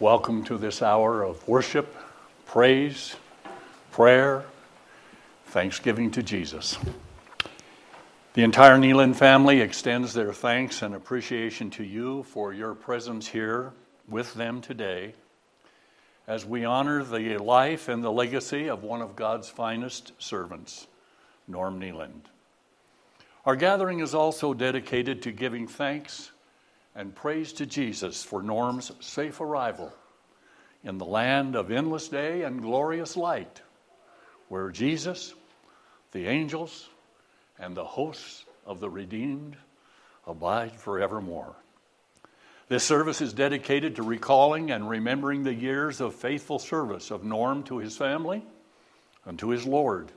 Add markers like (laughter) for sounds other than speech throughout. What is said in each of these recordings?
Welcome to this hour of worship, praise, prayer, thanksgiving to Jesus. The entire Neeland family extends their thanks and appreciation to you for your presence here with them today as we honor the life and the legacy of one of God's finest servants, Norm Neeland. Our gathering is also dedicated to giving thanks and praise to Jesus for Norm's safe arrival in the land of endless day and glorious light, where Jesus, the angels, and the hosts of the redeemed abide forevermore. This service is dedicated to recalling and remembering the years of faithful service of Norm to his family and to his Lord,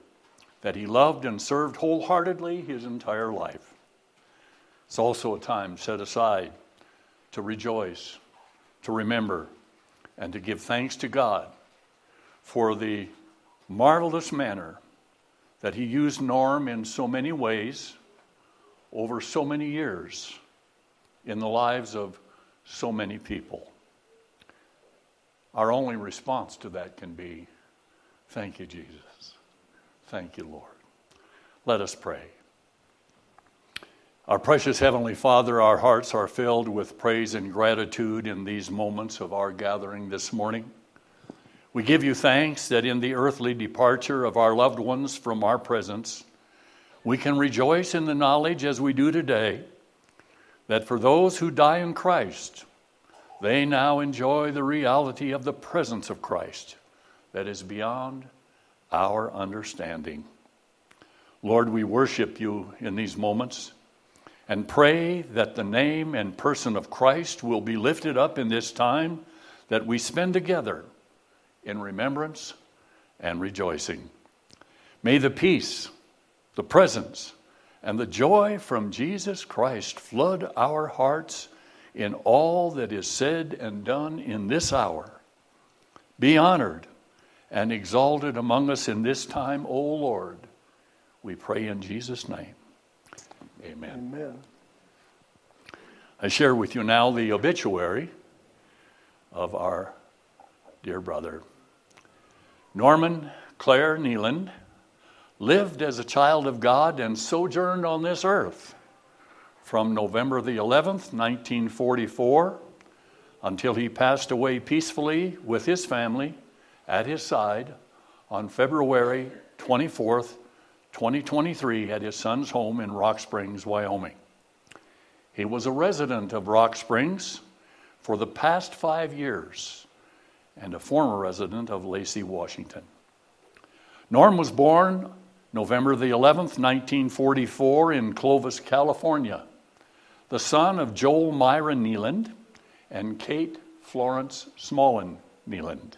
that he loved and served wholeheartedly his entire life. It's also a time set aside to rejoice, to remember, and to give thanks to God for the marvelous manner that He used Norm in so many ways over so many years in the lives of so many people. Our only response to that can be, Thank you, Jesus. Thank you, Lord. Let us pray. Our precious Heavenly Father, our hearts are filled with praise and gratitude in these moments of our gathering this morning. We give you thanks that in the earthly departure of our loved ones from our presence, we can rejoice in the knowledge, as we do today, that for those who die in Christ, they now enjoy the reality of the presence of Christ that is beyond our understanding. Lord, we worship you in these moments and pray that the name and person of Christ will be lifted up in this time that we spend together in remembrance and rejoicing. May the peace, the presence, and the joy from Jesus Christ flood our hearts in all that is said and done in this hour. Be honored and exalted among us in this time, O Lord. We pray in Jesus' name. Amen. Amen. I share with you now the obituary of our dear brother. Norman Clare Neeland lived as a child of God and sojourned on this earth from November the 11th, 1944, until he passed away peacefully with his family at his side on February 24th, 2023, at his son's home in Rock Springs, Wyoming. He was a resident of Rock Springs for the past five years and a former resident of Lacey, Washington. Norm was born November the 11th, 1944, in Clovis, California, the son of Joel Myron Neeland and Kate Florence Smollen Neeland.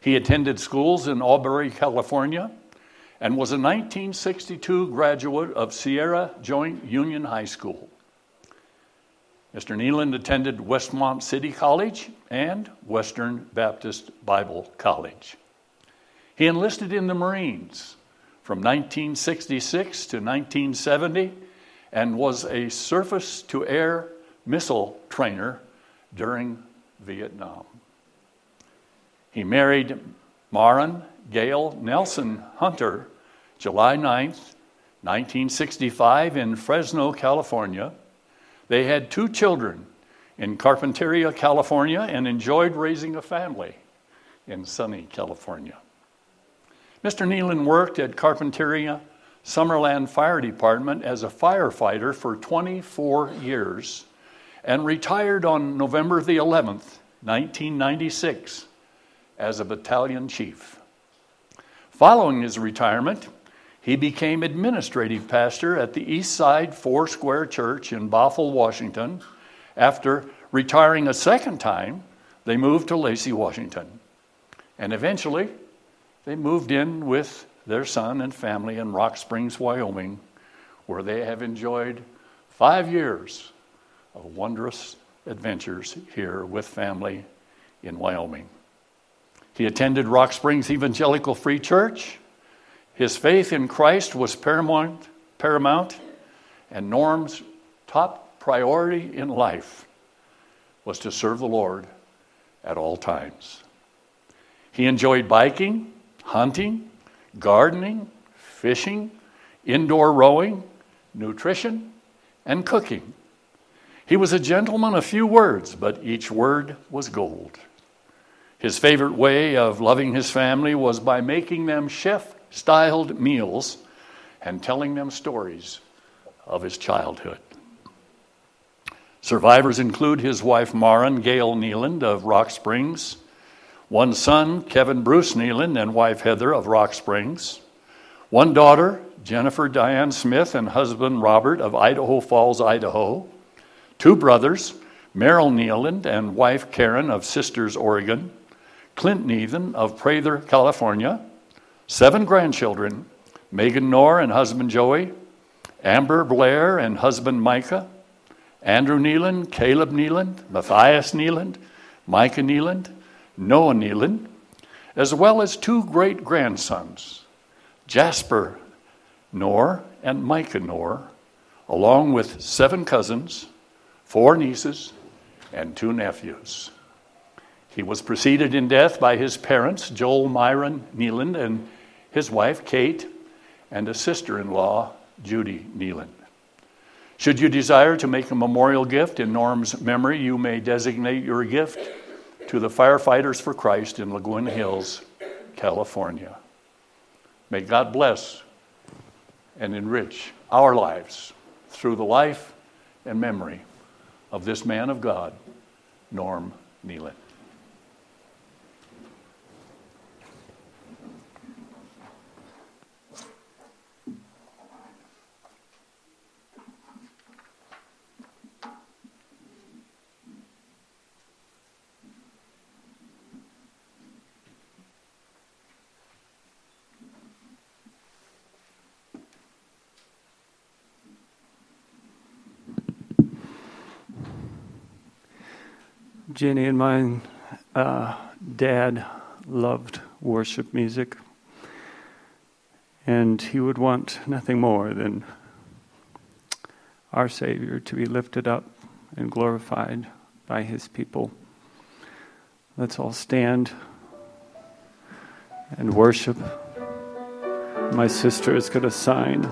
He attended schools in Auberry, California, and was a 1962 graduate of Sierra Joint Union High School. Mr. Neeland attended Westmont City College and Western Baptist Bible College. He enlisted in the Marines from 1966 to 1970 and was a surface to air missile trainer during Vietnam. He married Maren Gail Nelson Hunter July 9th, 1965, in Fresno, California they had two children in Carpinteria, California, and enjoyed raising a family in sunny California. Mr. Neeland worked at Carpinteria Summerland Fire Department as a firefighter for 24 years and retired on November the 11th, 1996, as a battalion chief. Following his retirement, he became administrative pastor at the East Side Four Square Church in Bothell, Washington. After retiring a second time, they moved to Lacey, Washington. And eventually, they moved in with their son and family in Rock Springs, Wyoming, where they have enjoyed five years of wondrous adventures here with family in Wyoming. He attended Rock Springs Evangelical Free Church his faith in Christ was paramount, paramount, and Norm's top priority in life was to serve the Lord at all times. He enjoyed biking, hunting, gardening, fishing, indoor rowing, nutrition, and cooking. He was a gentleman of few words, but each word was gold. His favorite way of loving his family was by making them chef styled meals and telling them stories of his childhood. Survivors include his wife Maren Gail Neeland of Rock Springs, one son, Kevin Bruce Neeland, and wife Heather of Rock Springs, one daughter, Jennifer Diane Smith, and husband Robert of Idaho Falls, Idaho, two brothers, Merrill Neeland and wife Karen of Sisters, Oregon, Clint Neithen of Prather, California, seven grandchildren, Megan Knorr and husband Joey, Amber Blair and husband Micah, Andrew Neeland, Caleb Neeland, Matthias Neeland, Micah Neeland, Noah Neeland, as well as two great grandsons, Jasper Knorr and Micah Knorr, along with seven cousins, four nieces, and two nephews. He was preceded in death by his parents, Joel Myron Neeland, and his wife, Kate, and a sister in law, Judy Neeland. Should you desire to make a memorial gift in Norm's memory, you may designate your gift to the Firefighters for Christ in Laguna Hills, California. May God bless and enrich our lives through the life and memory of this man of God, Norm Neeland. Jenny and my uh, dad loved worship music, and he would want nothing more than our Savior to be lifted up and glorified by his people. Let's all stand and worship. My sister is going to sign.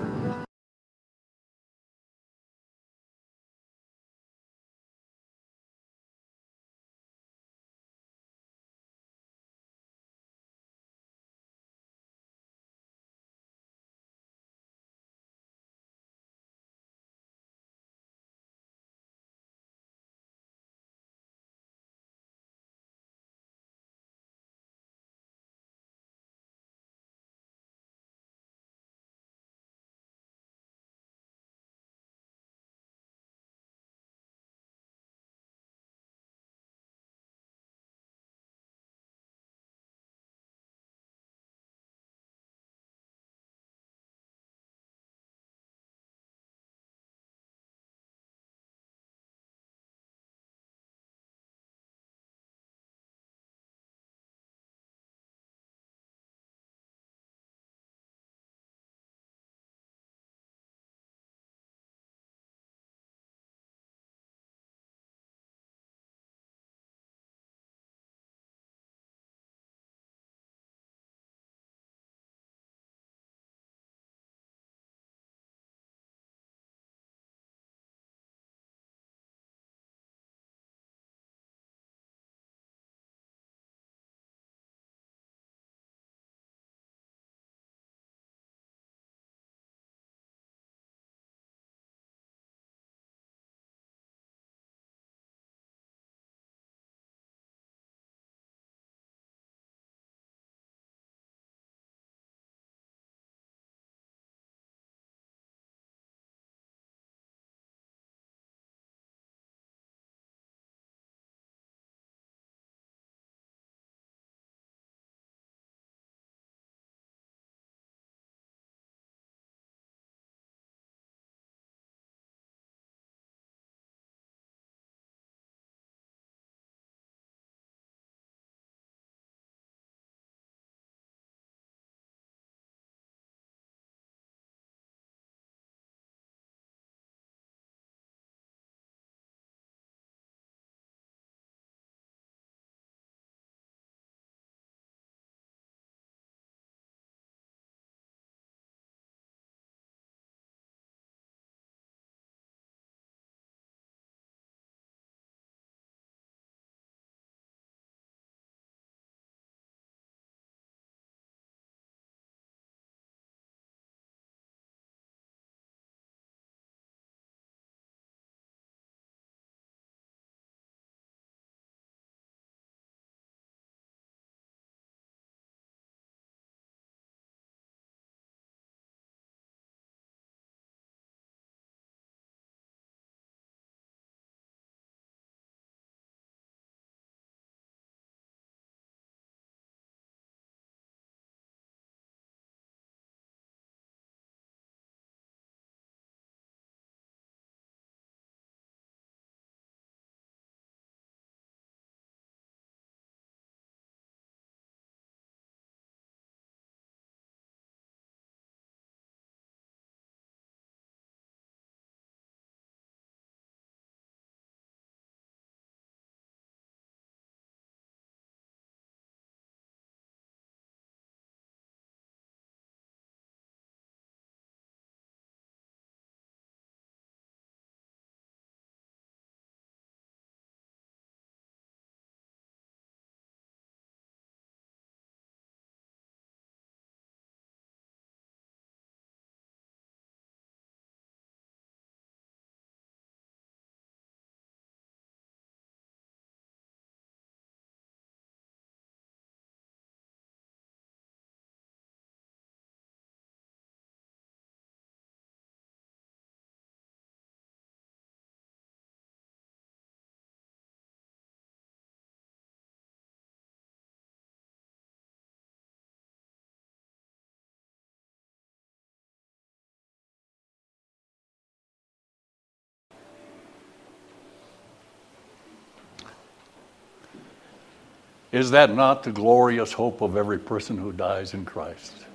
Is that not the glorious hope of every person who dies in Christ?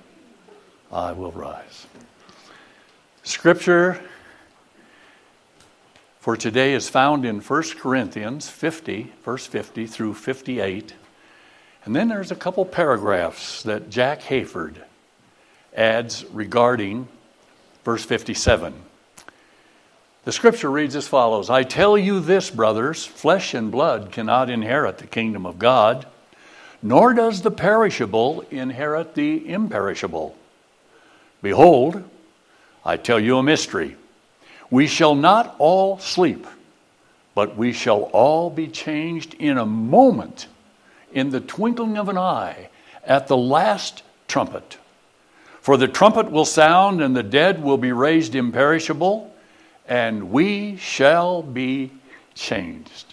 I will rise. Scripture for today is found in 1 Corinthians 50, verse 50 through 58. And then there's a couple paragraphs that Jack Hayford adds regarding verse 57. The scripture reads as follows I tell you this, brothers flesh and blood cannot inherit the kingdom of God, nor does the perishable inherit the imperishable. Behold, I tell you a mystery. We shall not all sleep, but we shall all be changed in a moment, in the twinkling of an eye, at the last trumpet. For the trumpet will sound, and the dead will be raised imperishable and we shall be changed.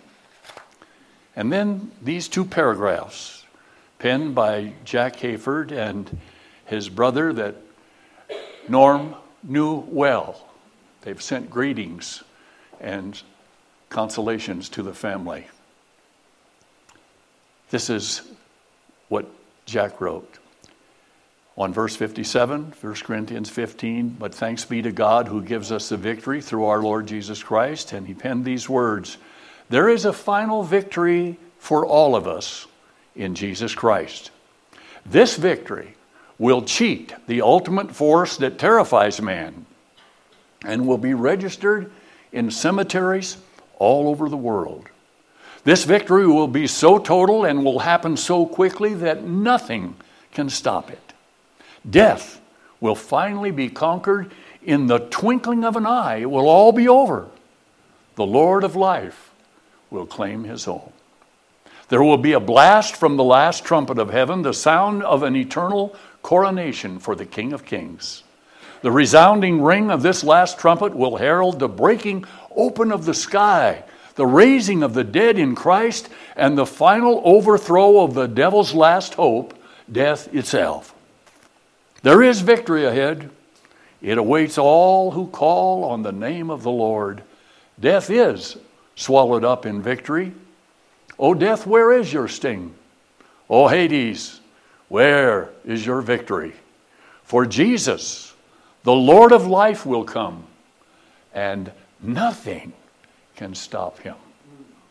And then these two paragraphs, penned by Jack Hayford and his brother that Norm knew well. They've sent greetings and consolations to the family. This is what Jack wrote. On verse 57, 1 Corinthians 15, but thanks be to God who gives us the victory through our Lord Jesus Christ. And he penned these words there is a final victory for all of us in Jesus Christ. This victory will cheat the ultimate force that terrifies man and will be registered in cemeteries all over the world. This victory will be so total and will happen so quickly that nothing can stop it. Death will finally be conquered in the twinkling of an eye. It will all be over. The Lord of life will claim his own. There will be a blast from the last trumpet of heaven, the sound of an eternal coronation for the King of Kings. The resounding ring of this last trumpet will herald the breaking open of the sky, the raising of the dead in Christ, and the final overthrow of the devil's last hope, death itself. There is victory ahead. It awaits all who call on the name of the Lord. Death is swallowed up in victory. O death, where is your sting? O Hades, where is your victory? For Jesus, the Lord of life, will come, and nothing can stop him.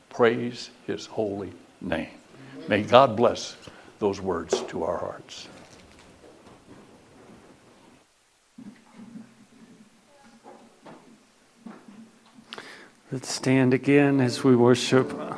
Praise his holy name. May God bless those words to our hearts. Let's stand again as we worship.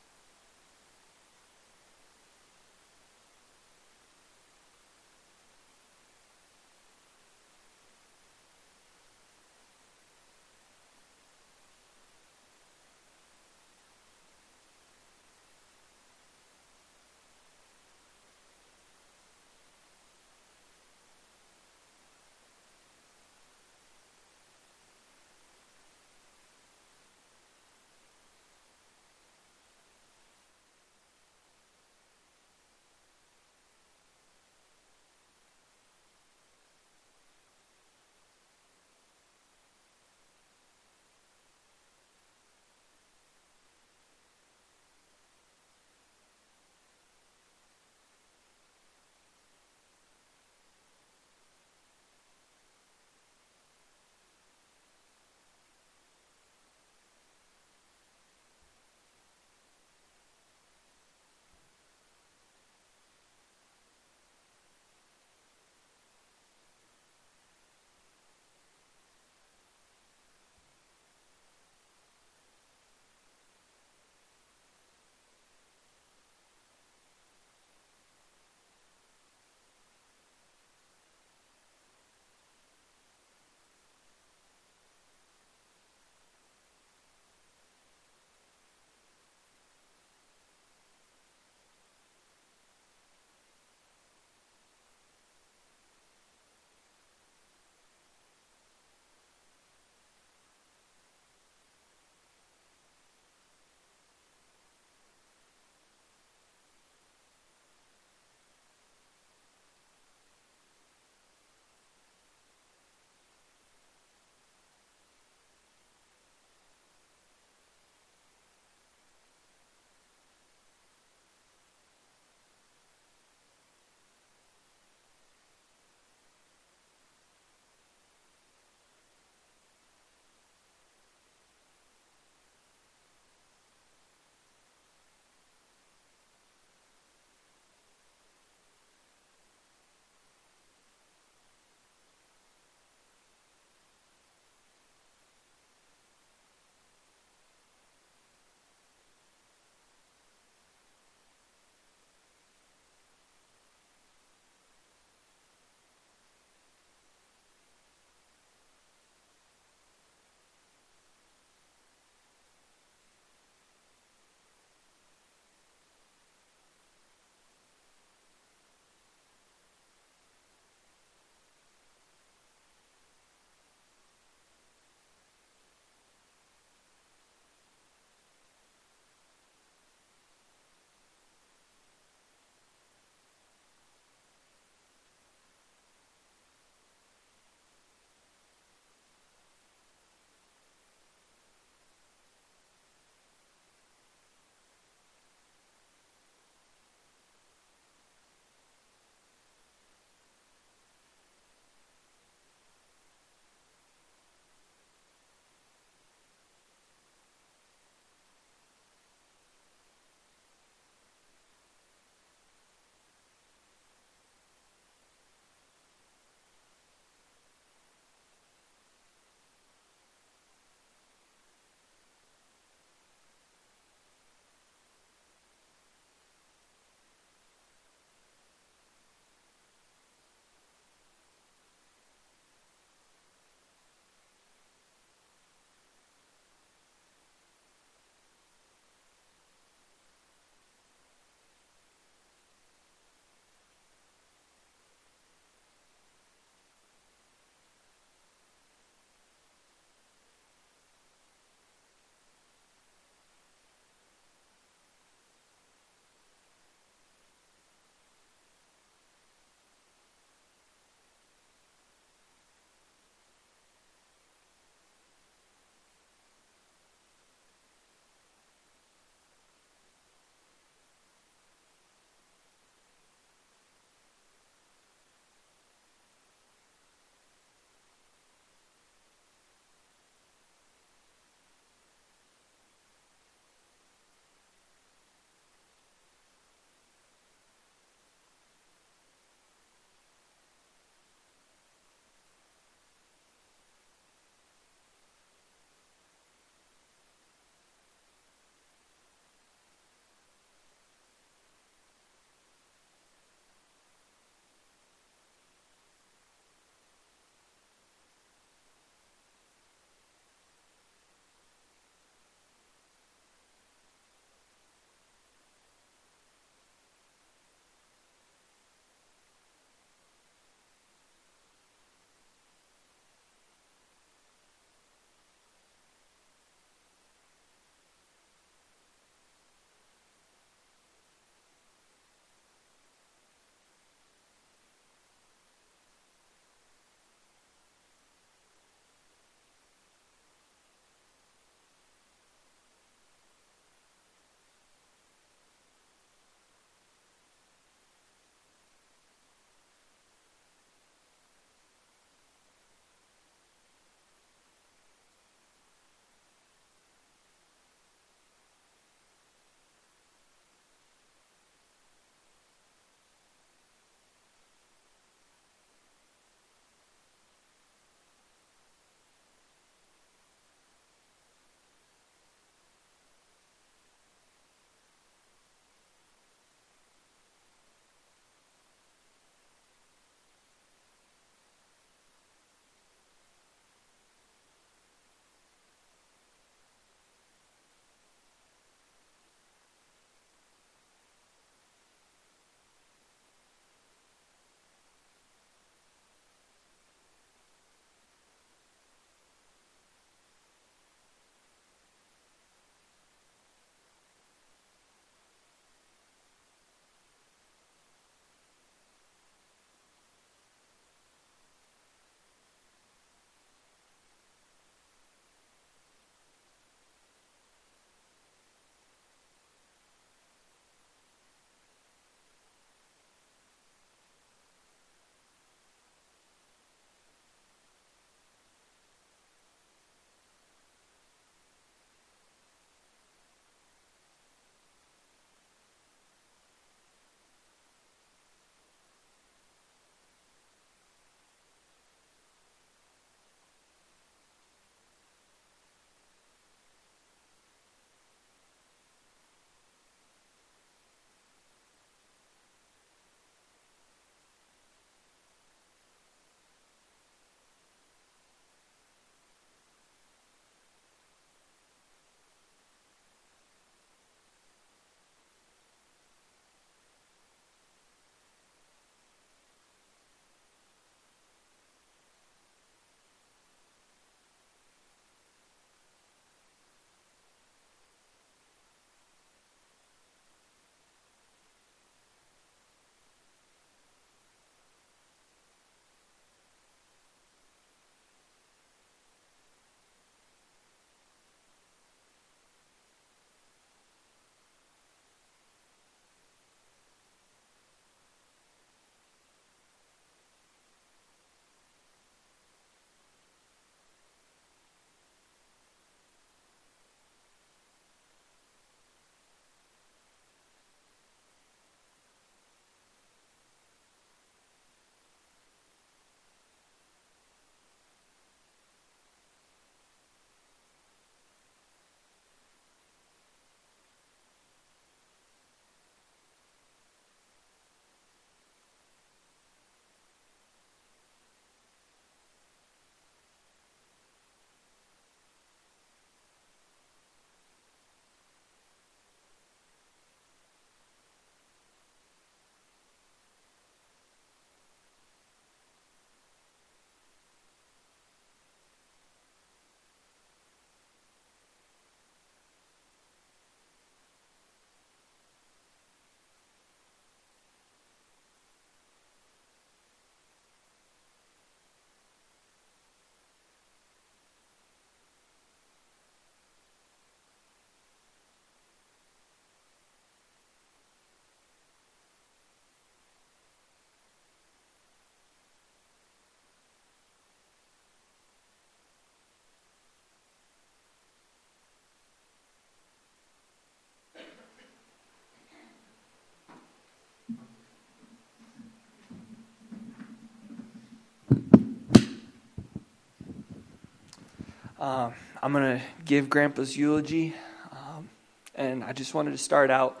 Uh, I'm going to give Grandpa's eulogy. Um, and I just wanted to start out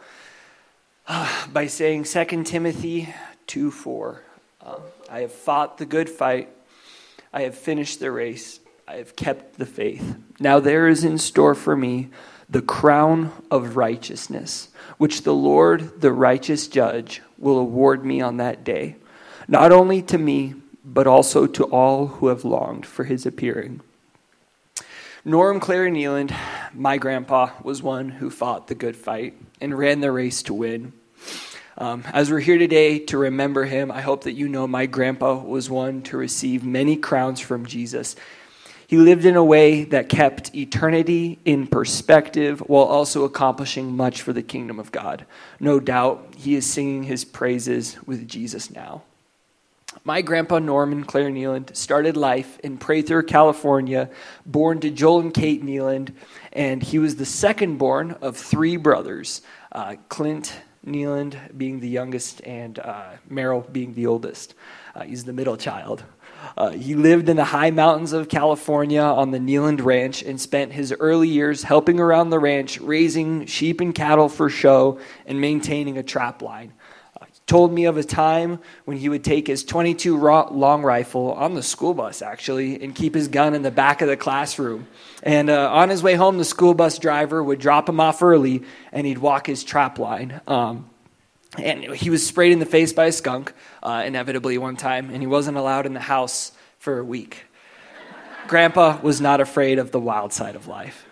uh, by saying 2 Timothy 2 4. Uh, I have fought the good fight, I have finished the race, I have kept the faith. Now there is in store for me the crown of righteousness, which the Lord, the righteous judge, will award me on that day, not only to me, but also to all who have longed for his appearing. Norm Clare Neeland, my grandpa, was one who fought the good fight and ran the race to win. Um, as we're here today to remember him, I hope that you know my grandpa was one to receive many crowns from Jesus he lived in a way that kept eternity in perspective while also accomplishing much for the kingdom of God. No doubt he is singing his praises with Jesus now. My grandpa Norman Claire Neeland started life in Prather, California, born to Joel and Kate Neeland, and he was the second born of three brothers uh, Clint Neeland being the youngest, and uh, Merrill being the oldest. Uh, he's the middle child. Uh, he lived in the high mountains of California on the Neeland Ranch and spent his early years helping around the ranch, raising sheep and cattle for show and maintaining a trap line. Told me of a time when he would take his 22 long rifle on the school bus, actually, and keep his gun in the back of the classroom. And uh, on his way home, the school bus driver would drop him off early and he'd walk his trap line. Um, and he was sprayed in the face by a skunk, uh, inevitably, one time, and he wasn't allowed in the house for a week. Grandpa was not afraid of the wild side of life.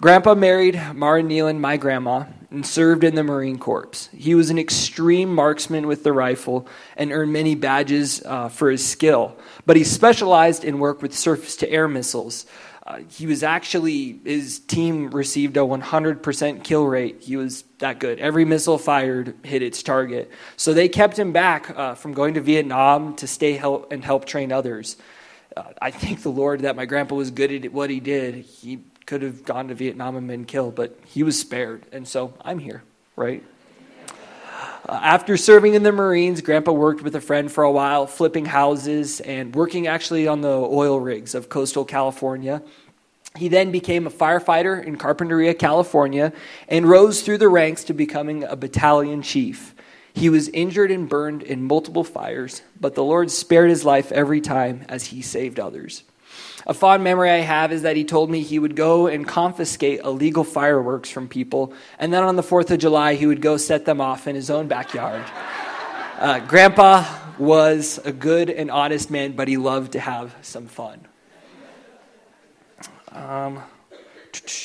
Grandpa married Maren Neeland, my grandma, and served in the Marine Corps. He was an extreme marksman with the rifle and earned many badges uh, for his skill, but he specialized in work with surface to air missiles. Uh, he was actually, his team received a 100% kill rate. He was that good. Every missile fired hit its target. So they kept him back uh, from going to Vietnam to stay help and help train others. Uh, I thank the Lord that my grandpa was good at what he did. He could have gone to Vietnam and been killed, but he was spared. And so I'm here, right? Uh, after serving in the Marines, Grandpa worked with a friend for a while, flipping houses and working actually on the oil rigs of coastal California. He then became a firefighter in Carpinteria, California, and rose through the ranks to becoming a battalion chief. He was injured and burned in multiple fires, but the Lord spared his life every time as he saved others. A fond memory I have is that he told me he would go and confiscate illegal fireworks from people, and then on the 4th of July, he would go set them off in his own backyard. Uh, Grandpa was a good and honest man, but he loved to have some fun. Um,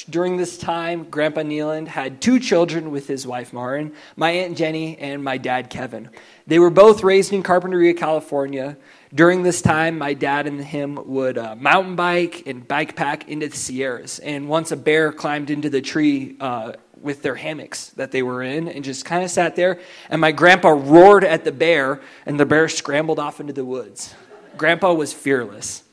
during this time, Grandpa Neeland had two children with his wife Maren, my Aunt Jenny and my dad Kevin. They were both raised in Carpinteria, California. During this time, my dad and him would uh, mountain bike and bike pack into the Sierras. And once a bear climbed into the tree uh, with their hammocks that they were in and just kind of sat there. And my grandpa roared at the bear, and the bear scrambled off into the woods. Grandpa was fearless.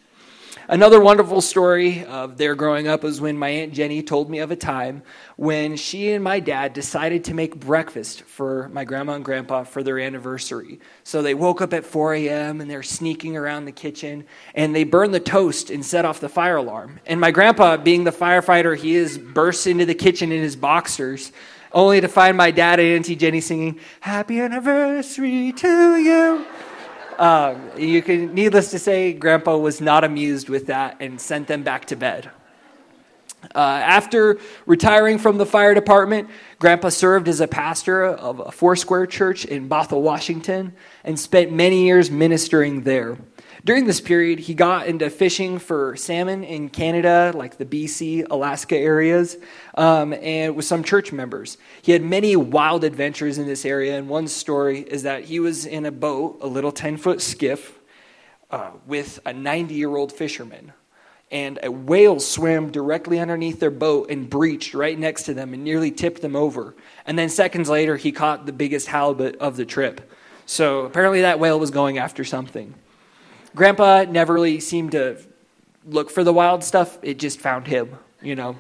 Another wonderful story of their growing up was when my Aunt Jenny told me of a time when she and my dad decided to make breakfast for my grandma and grandpa for their anniversary. So they woke up at 4 a.m. and they're sneaking around the kitchen and they burned the toast and set off the fire alarm. And my grandpa, being the firefighter he is, bursts into the kitchen in his boxers only to find my dad and Auntie Jenny singing, Happy anniversary to you. Um, you can, needless to say, Grandpa was not amused with that and sent them back to bed. Uh, after retiring from the fire department, Grandpa served as a pastor of a Foursquare church in Bothell, Washington, and spent many years ministering there. During this period, he got into fishing for salmon in Canada, like the BC, Alaska areas, um, and with some church members. He had many wild adventures in this area, and one story is that he was in a boat, a little 10 foot skiff, uh, with a 90 year old fisherman. And a whale swam directly underneath their boat and breached right next to them and nearly tipped them over. And then seconds later, he caught the biggest halibut of the trip. So apparently, that whale was going after something. Grandpa never really seemed to look for the wild stuff, it just found him, you know.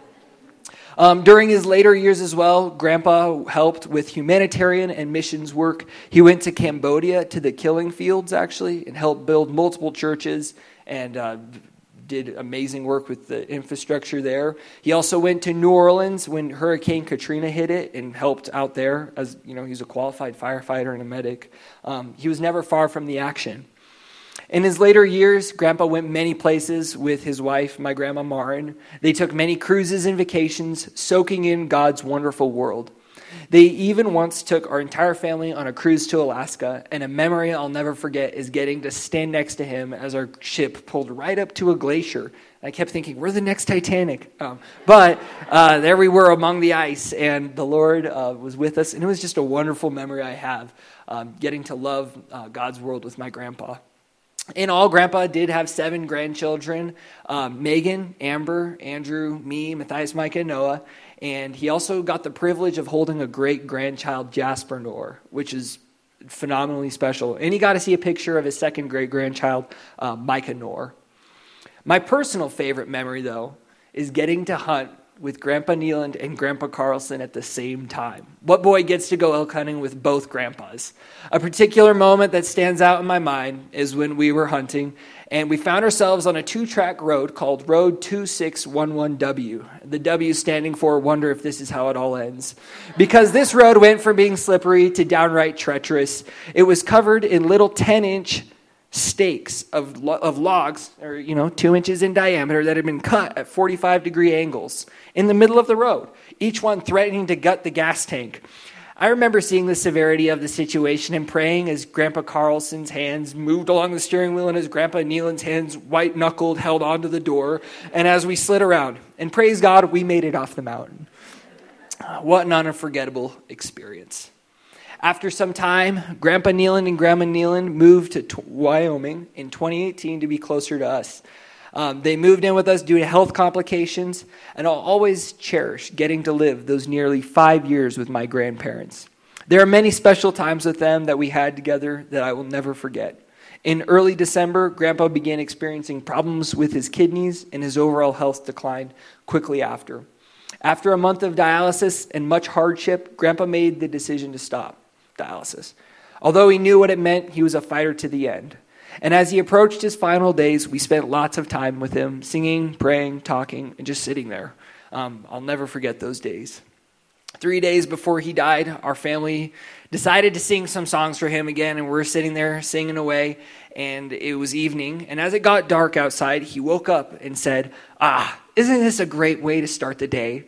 Um, during his later years as well, Grandpa helped with humanitarian and missions work. He went to Cambodia to the killing fields, actually, and helped build multiple churches and uh, did amazing work with the infrastructure there. He also went to New Orleans when Hurricane Katrina hit it and helped out there as, you know, he's a qualified firefighter and a medic. Um, he was never far from the action. In his later years, Grandpa went many places with his wife, my grandma Maren. They took many cruises and vacations, soaking in God's wonderful world. They even once took our entire family on a cruise to Alaska, and a memory I'll never forget is getting to stand next to him as our ship pulled right up to a glacier. I kept thinking, we're the next Titanic. Um, but uh, there we were among the ice, and the Lord uh, was with us, and it was just a wonderful memory I have um, getting to love uh, God's world with my grandpa. In all, Grandpa did have seven grandchildren um, Megan, Amber, Andrew, me, Matthias, Micah, and Noah. And he also got the privilege of holding a great grandchild, Jasper Noor, which is phenomenally special. And he got to see a picture of his second great grandchild, uh, Micah Noor. My personal favorite memory, though, is getting to hunt with Grandpa Neeland and Grandpa Carlson at the same time? What boy gets to go elk hunting with both grandpas? A particular moment that stands out in my mind is when we were hunting and we found ourselves on a two track road called Road 2611W. The W standing for wonder if this is how it all ends. Because this road went from being slippery to downright treacherous. It was covered in little 10 inch stakes of, of logs, or you know, two inches in diameter, that had been cut at 45 degree angles in the middle of the road, each one threatening to gut the gas tank. I remember seeing the severity of the situation and praying as Grandpa Carlson's hands moved along the steering wheel and as Grandpa Neeland's hands, white knuckled, held onto the door. And as we slid around, and praise God, we made it off the mountain. What an unforgettable experience. After some time, Grandpa Neeland and Grandma Neeland moved to Wyoming in 2018 to be closer to us. Um, they moved in with us due to health complications, and I'll always cherish getting to live those nearly five years with my grandparents. There are many special times with them that we had together that I will never forget. In early December, Grandpa began experiencing problems with his kidneys, and his overall health declined quickly after. After a month of dialysis and much hardship, Grandpa made the decision to stop dialysis. Although he knew what it meant, he was a fighter to the end. And as he approached his final days, we spent lots of time with him, singing, praying, talking, and just sitting there. Um, I'll never forget those days. Three days before he died, our family decided to sing some songs for him again, and we are sitting there singing away, and it was evening. And as it got dark outside, he woke up and said, Ah, isn't this a great way to start the day?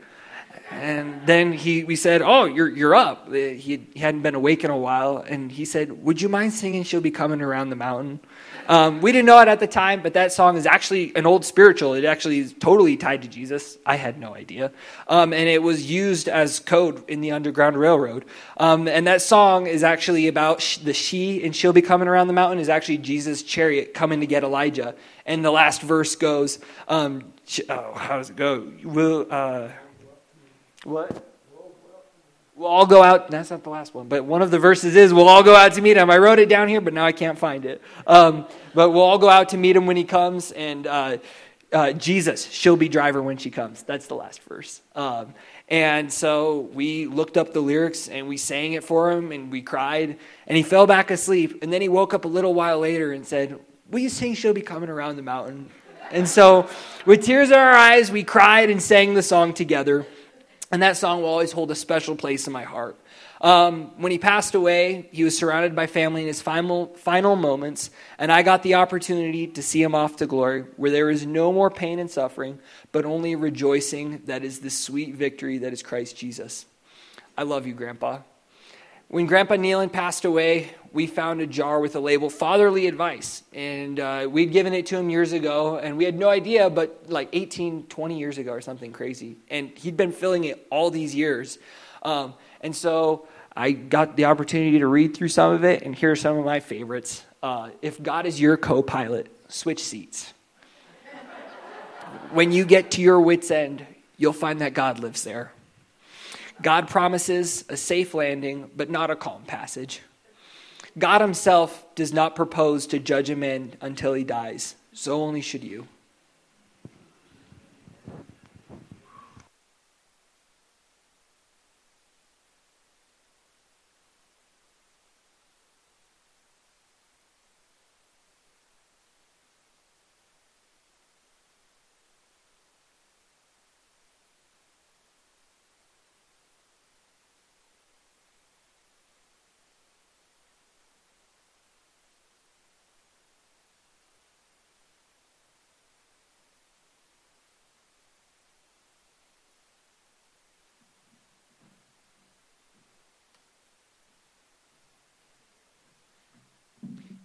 And then he, we said, Oh, you're, you're up. He, he hadn't been awake in a while. And he said, Would you mind singing She'll Be Coming Around the Mountain? Um, we didn't know it at the time, but that song is actually an old spiritual. It actually is totally tied to Jesus. I had no idea. Um, and it was used as code in the Underground Railroad. Um, and that song is actually about sh- the she and she'll be coming around the mountain is actually Jesus' chariot coming to get Elijah. And the last verse goes, um, oh, how does it go? Will, uh, what? We'll all go out. That's not the last one, but one of the verses is, We'll all go out to meet him. I wrote it down here, but now I can't find it. Um, but we'll all go out to meet him when he comes, and uh, uh, Jesus, she'll be driver when she comes. That's the last verse. Um, and so we looked up the lyrics and we sang it for him, and we cried, and he fell back asleep. And then he woke up a little while later and said, Will you sing She'll Be Coming Around the Mountain? And so, with tears in our eyes, we cried and sang the song together. And that song will always hold a special place in my heart. Um, when he passed away, he was surrounded by family in his final, final moments, and I got the opportunity to see him off to glory, where there is no more pain and suffering, but only rejoicing that is the sweet victory that is Christ Jesus. I love you, Grandpa. When Grandpa Neeland passed away, we found a jar with a label fatherly advice and uh, we'd given it to him years ago and we had no idea but like 18 20 years ago or something crazy and he'd been filling it all these years. Um, and so i got the opportunity to read through some of it and here are some of my favorites. Uh, if god is your co-pilot switch seats. When you get to your wits end you'll find that god lives there god promises a safe landing but not a calm passage God himself does not propose to judge a man until he dies. So only should you.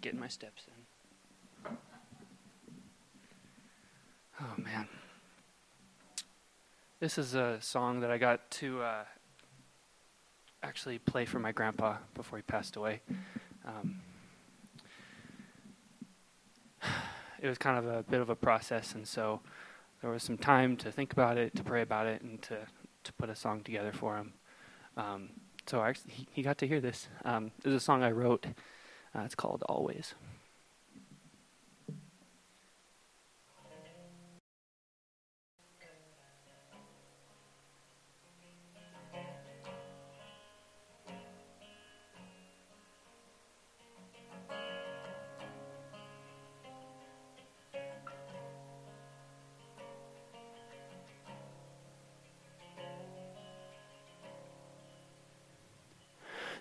Getting my steps in. Oh, man. This is a song that I got to uh, actually play for my grandpa before he passed away. Um, (sighs) it was kind of a bit of a process, and so there was some time to think about it, to pray about it, and to, to put a song together for him. Um, so actually, he, he, got to hear this. Um, this is a song I wrote. Uh, it's called Always.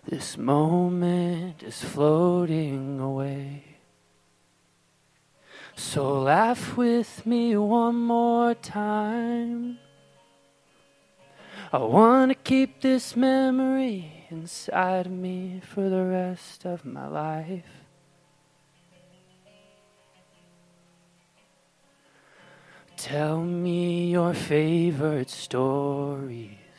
This moment is floating away. So laugh with me one more time. I want to keep this memory inside of me for the rest of my life. Tell me your favorite stories.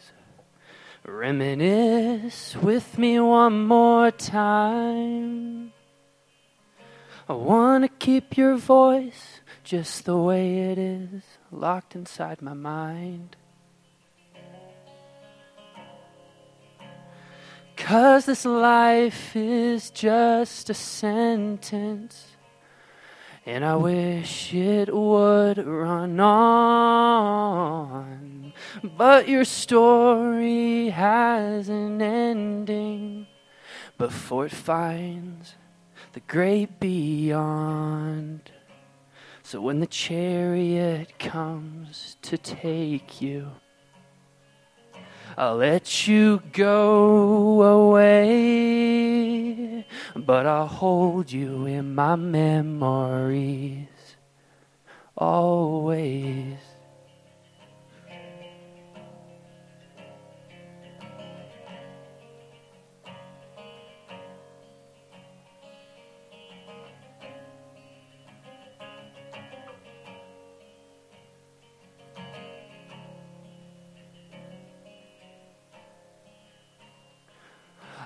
Reminisce with me one more time. I want to keep your voice just the way it is, locked inside my mind. Cause this life is just a sentence and I wish it would run on. But your story has an ending before it finds the great beyond. So when the chariot comes to take you, I'll let you go away, but I'll hold you in my memories always.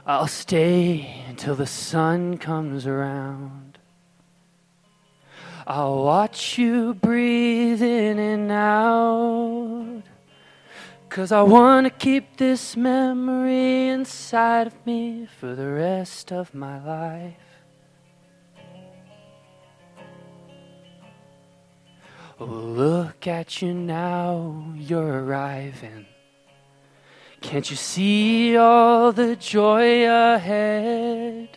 I'll stay until the sun comes around. I'll watch you breathe in and out. Cause I want to keep this memory inside of me for the rest of my life. Oh, look at you now, you're arriving. Can't you see all the joy ahead?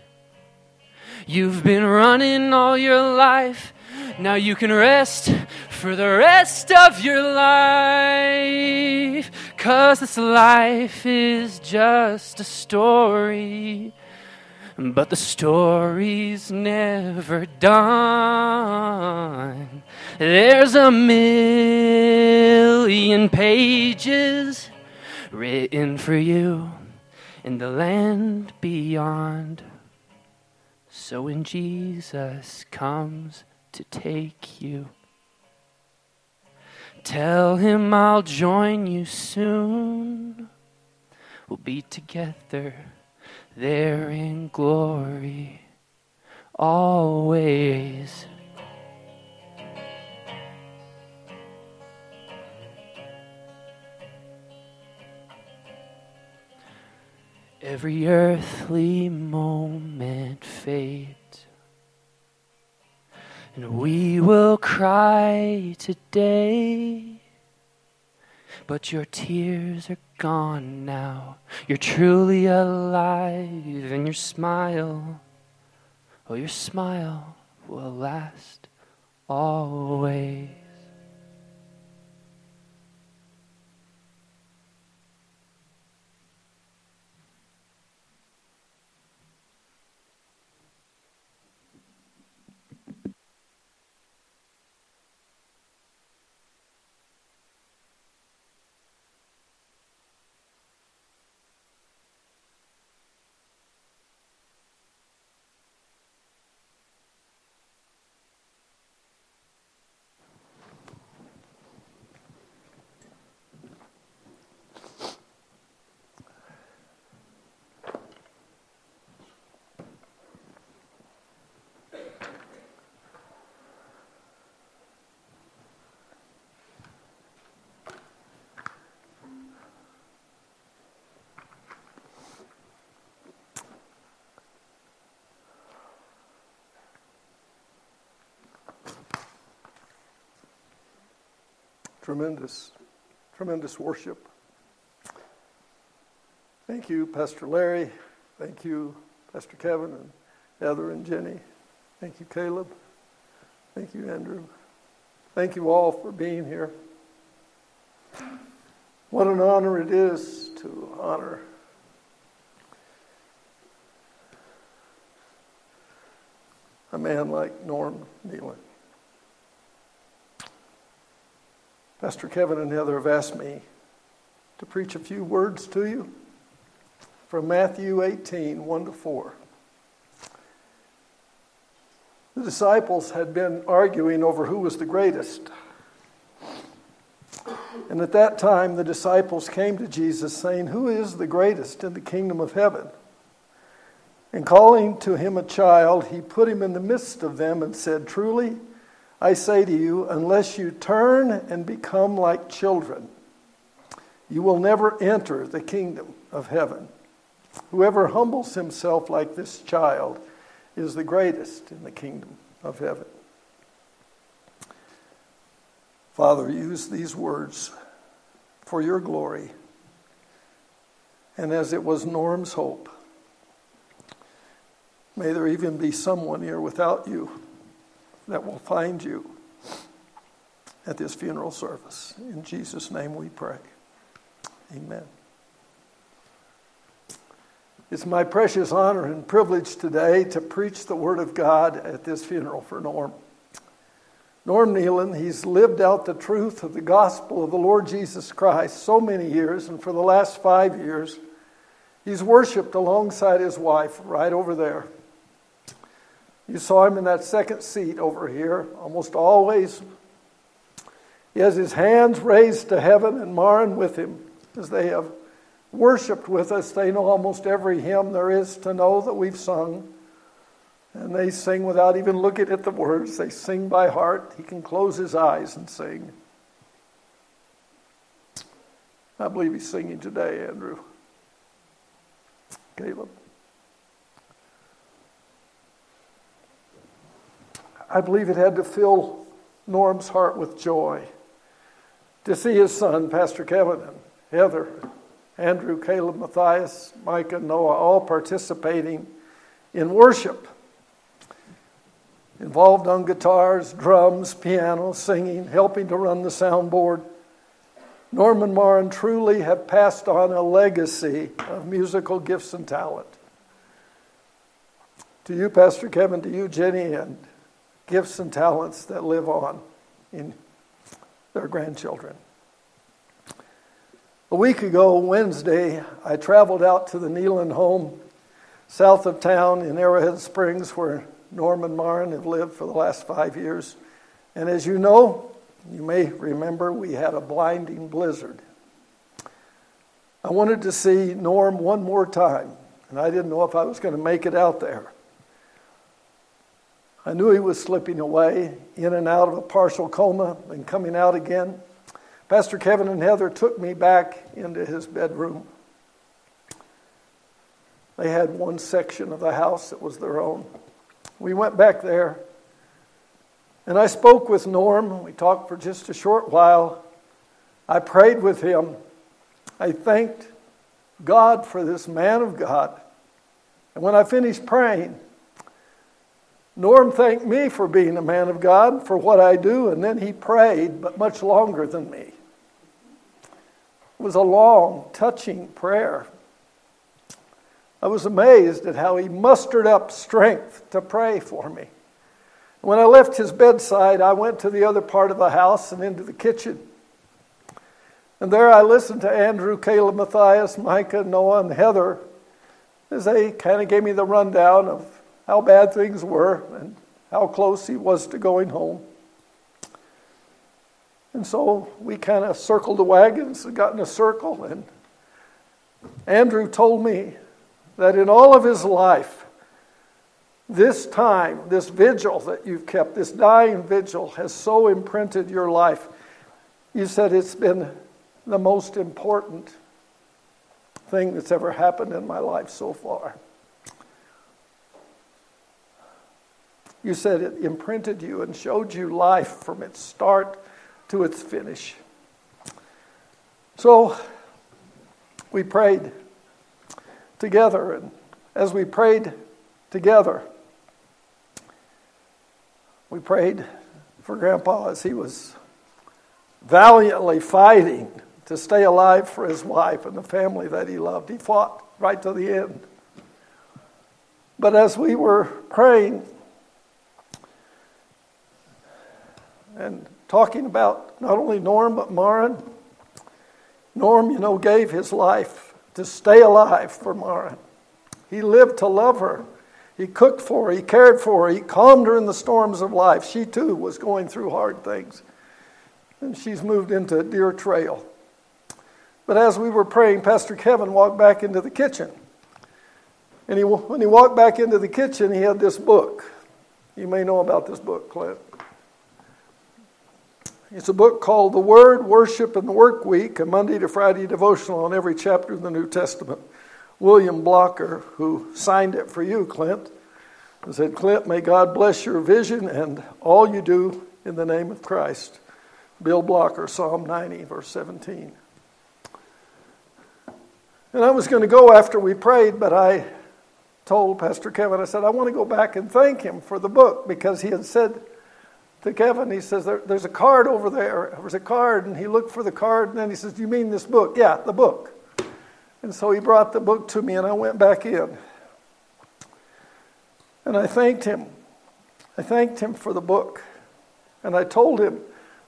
You've been running all your life. Now you can rest for the rest of your life. Cause this life is just a story. But the story's never done. There's a million pages written for you in the land beyond. So when Jesus comes to take you, tell him I'll join you soon. We'll be together there in glory always. Every earthly moment fades, and we will cry today. But your tears are gone now. You're truly alive, and your smile, oh, your smile will last always. Tremendous, tremendous worship. Thank you, Pastor Larry. Thank you, Pastor Kevin and Heather and Jenny. Thank you, Caleb. Thank you, Andrew. Thank you all for being here. What an honor it is to honor a man like Norm Neeland. Pastor Kevin and Heather have asked me to preach a few words to you from Matthew 18 1 to 4. The disciples had been arguing over who was the greatest. And at that time, the disciples came to Jesus saying, Who is the greatest in the kingdom of heaven? And calling to him a child, he put him in the midst of them and said, Truly, I say to you, unless you turn and become like children, you will never enter the kingdom of heaven. Whoever humbles himself like this child is the greatest in the kingdom of heaven. Father, use these words for your glory. And as it was Norm's hope, may there even be someone here without you that will find you at this funeral service. In Jesus' name we pray. Amen. It's my precious honor and privilege today to preach the Word of God at this funeral for Norm. Norm Neeland, he's lived out the truth of the gospel of the Lord Jesus Christ so many years, and for the last five years, he's worshiped alongside his wife right over there. You saw him in that second seat over here, almost always. He has his hands raised to heaven and Maren with him as they have worshiped with us. They know almost every hymn there is to know that we've sung. And they sing without even looking at the words. They sing by heart. He can close his eyes and sing. I believe he's singing today, Andrew. Caleb. I believe it had to fill Norm's heart with joy to see his son, Pastor Kevin and Heather, Andrew, Caleb, Matthias, Micah, Noah, all participating in worship. Involved on guitars, drums, piano, singing, helping to run the soundboard. Norm and Maren truly have passed on a legacy of musical gifts and talent. To you, Pastor Kevin, to you, Jenny, and gifts and talents that live on in their grandchildren. A week ago, Wednesday, I traveled out to the Neeland home south of town in Arrowhead Springs, where Norm and Maren have lived for the last five years. And as you know, you may remember we had a blinding blizzard. I wanted to see Norm one more time, and I didn't know if I was going to make it out there. I knew he was slipping away in and out of a partial coma and coming out again. Pastor Kevin and Heather took me back into his bedroom. They had one section of the house that was their own. We went back there, and I spoke with Norm. We talked for just a short while. I prayed with him. I thanked God for this man of God. And when I finished praying, Norm thanked me for being a man of God, for what I do, and then he prayed, but much longer than me. It was a long, touching prayer. I was amazed at how he mustered up strength to pray for me. When I left his bedside, I went to the other part of the house and into the kitchen. And there I listened to Andrew, Caleb, Matthias, Micah, Noah, and Heather as they kind of gave me the rundown of how bad things were and how close he was to going home. And so we kind of circled the wagons and got in a circle. And Andrew told me that in all of his life, this time, this vigil that you've kept, this dying vigil, has so imprinted your life. You said it's been the most important thing that's ever happened in my life so far. You said it imprinted you and showed you life from its start to its finish. So we prayed together, and as we prayed together, we prayed for Grandpa as he was valiantly fighting to stay alive for his wife and the family that he loved. He fought right to the end. But as we were praying and talking about not only Norm but Maren, Norm, you know, gave his life to stay alive for Maren. He lived to love her. He cooked for her, he cared for her, he calmed her in the storms of life. She too was going through hard things. And she's moved into Deer Trail. But as we were praying, Pastor Kevin walked back into the kitchen. And he, when he walked back into the kitchen, he had this book. You may know about this book, Clint. It's a book called The Word, Worship, and the Work Week, a Monday to Friday devotional on every chapter of the New Testament. William Blocker, who signed it for you, Clint, said, Clint, may God bless your vision and all you do in the name of Christ. Bill Blocker, Psalm 90, verse 17. And I was going to go after we prayed, but I told Pastor Kevin, I said, I want to go back and thank him for the book because he had said to Kevin, he says, there, There's a card over there. There's a card. And he looked for the card, and then he says, Do you mean this book? Yeah, the book. And so he brought the book to me, and I went back in. And I thanked him. I thanked him for the book. And I told him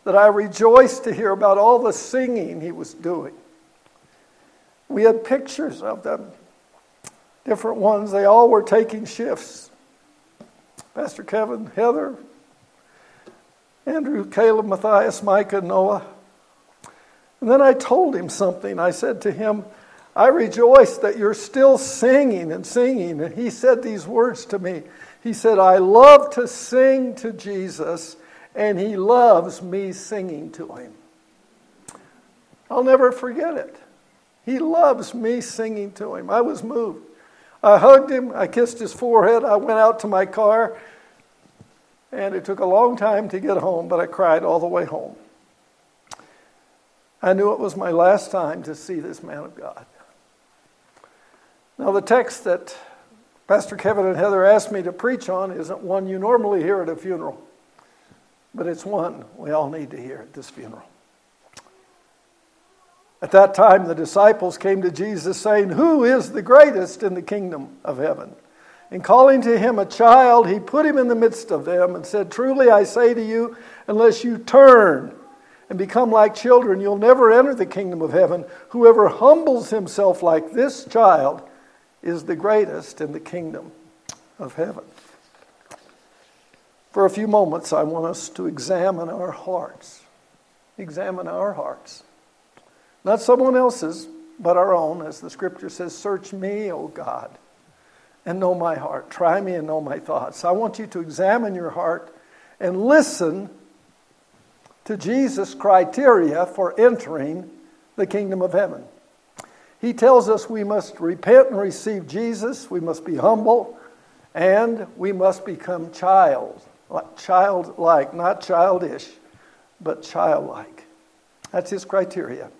that I rejoiced to hear about all the singing he was doing. We had pictures of them, different ones. They all were taking shifts. Pastor Kevin, Heather, Andrew, Caleb, Matthias, Micah, Noah. And then I told him something. I said to him, I rejoice that you're still singing and singing. And he said these words to me. He said, I love to sing to Jesus, and he loves me singing to him. I'll never forget it. He loves me singing to him. I was moved. I hugged him, I kissed his forehead, I went out to my car, and it took a long time to get home, but I cried all the way home. I knew it was my last time to see this man of God. Now, the text that Pastor Kevin and Heather asked me to preach on isn't one you normally hear at a funeral, but it's one we all need to hear at this funeral. At that time, the disciples came to Jesus saying, Who is the greatest in the kingdom of heaven? And calling to him a child, he put him in the midst of them and said, Truly I say to you, unless you turn and become like children, you'll never enter the kingdom of heaven. Whoever humbles himself like this child is the greatest in the kingdom of heaven. For a few moments, I want us to examine our hearts. Examine our hearts. Not someone else's, but our own, as the scripture says, Search me, O God, and know my heart. Try me and know my thoughts. I want you to examine your heart and listen to Jesus' criteria for entering the kingdom of heaven. He tells us we must repent and receive Jesus, we must be humble, and we must become child, childlike, not childish, but childlike. That's his criteria.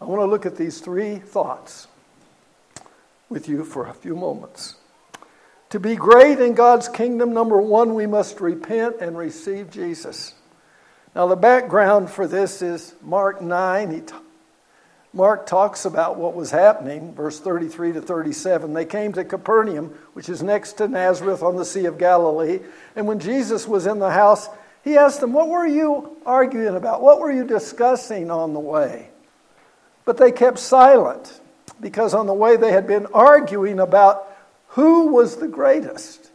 I want to look at these three thoughts with you for a few moments. To be great in God's kingdom, number one, we must repent and receive Jesus. Now, the background for this is Mark 9. He t- Mark talks about what was happening, verse 33 to 37. They came to Capernaum, which is next to Nazareth on the Sea of Galilee. And when Jesus was in the house, he asked them, What were you arguing about? What were you discussing on the way? But they kept silent because on the way they had been arguing about who was the greatest.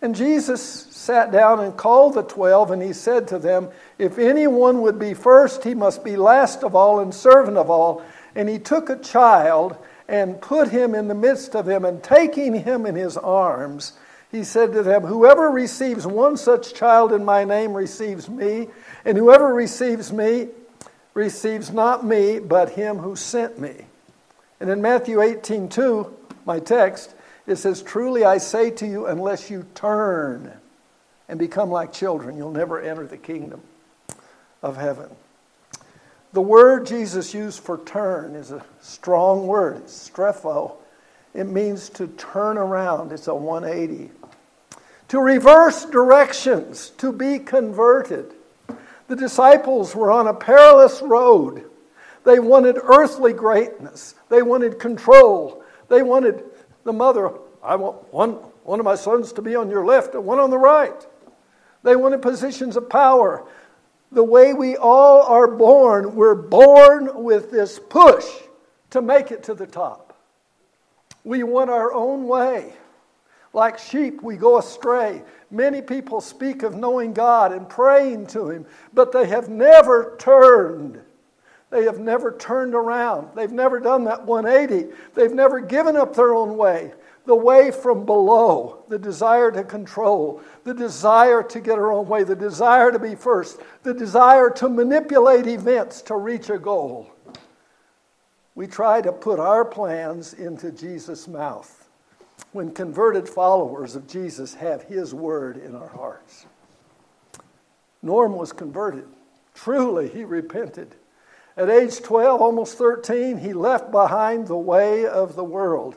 And Jesus sat down and called the twelve, and he said to them, If anyone would be first, he must be last of all and servant of all. And he took a child and put him in the midst of them, and taking him in his arms, he said to them, Whoever receives one such child in my name receives me, and whoever receives me receives not me, but him who sent me. And in Matthew 18 2, my text, it says, Truly I say to you, unless you turn and become like children, you'll never enter the kingdom of heaven. The word Jesus used for turn is a strong word. It's strepho. It means to turn around. It's a 180. To reverse directions, to be converted. The disciples were on a perilous road. They wanted earthly greatness. They wanted control. They wanted the mother, I want one, one of my sons to be on your left and one on the right. They wanted positions of power. The way we all are born, we're born with this push to make it to the top. We want our own way. Like sheep, we go astray. Many people speak of knowing God and praying to Him, but they have never turned. They have never turned around. They've never done that 180. They've never given up their own way. The way from below, the desire to control, the desire to get our own way, the desire to be first, the desire to manipulate events to reach a goal. We try to put our plans into Jesus' mouth when converted followers of Jesus have His word in our hearts. Norm was converted. Truly, he repented. At age 12, almost 13, he left behind the way of the world.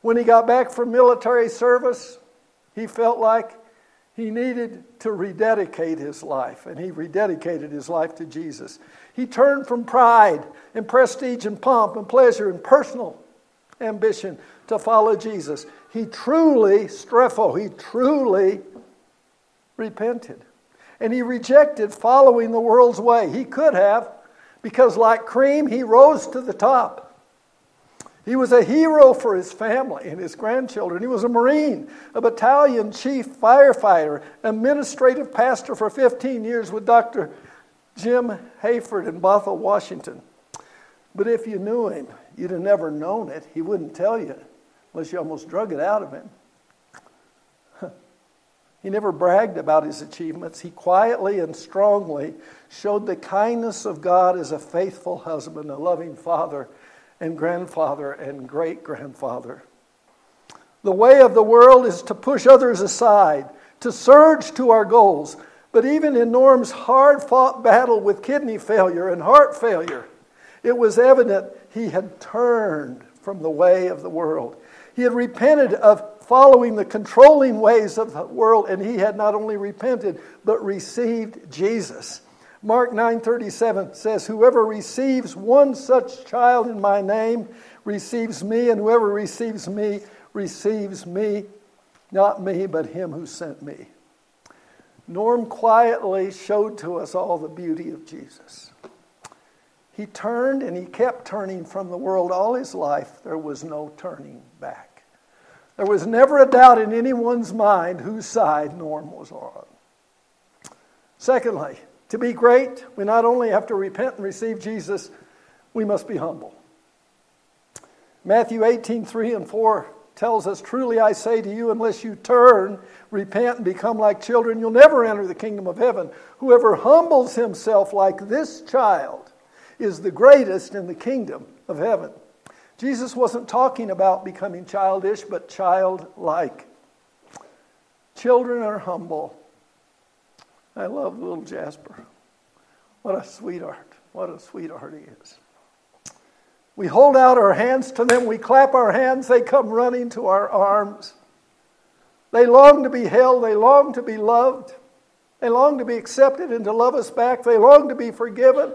When he got back from military service, he felt like he needed to rededicate his life, and he rededicated his life to Jesus. He turned from pride and prestige and pomp and pleasure and personal ambition to follow Jesus. He truly, strepho, he truly repented. And he rejected following the world's way. He could have, because like cream, he rose to the top. He was a hero for his family and his grandchildren. He was a Marine, a battalion chief firefighter, administrative pastor for 15 years with Dr. Jim Hayford in Bothell, Washington. But if you knew him, you'd have never known it. He wouldn't tell you unless you almost drug it out of him. He never bragged about his achievements. He quietly and strongly showed the kindness of God as a faithful husband, a loving father, and grandfather and great grandfather. The way of the world is to push others aside, to surge to our goals. But even in Norm's hard fought battle with kidney failure and heart failure, it was evident he had turned from the way of the world. He had repented of following the controlling ways of the world, and he had not only repented, but received Jesus. Mark 9:37 says, "Whoever receives one such child in my name receives me, and whoever receives me receives me, not me, but him who sent me." Norm quietly showed to us all the beauty of Jesus. He turned and he kept turning from the world all his life. There was no turning back. There was never a doubt in anyone's mind whose side Norm was on. Secondly, to be great, we not only have to repent and receive Jesus, we must be humble. Matthew 18, 3 and 4 tells us, Truly I say to you, unless you turn, repent, and become like children, you'll never enter the kingdom of heaven. Whoever humbles himself like this child is the greatest in the kingdom of heaven. Jesus wasn't talking about becoming childish, but childlike. Children are humble. I love little Jasper. What a sweetheart. What a sweetheart he is. We hold out our hands to them, we clap our hands, they come running to our arms. They long to be held, they long to be loved, they long to be accepted and to love us back, they long to be forgiven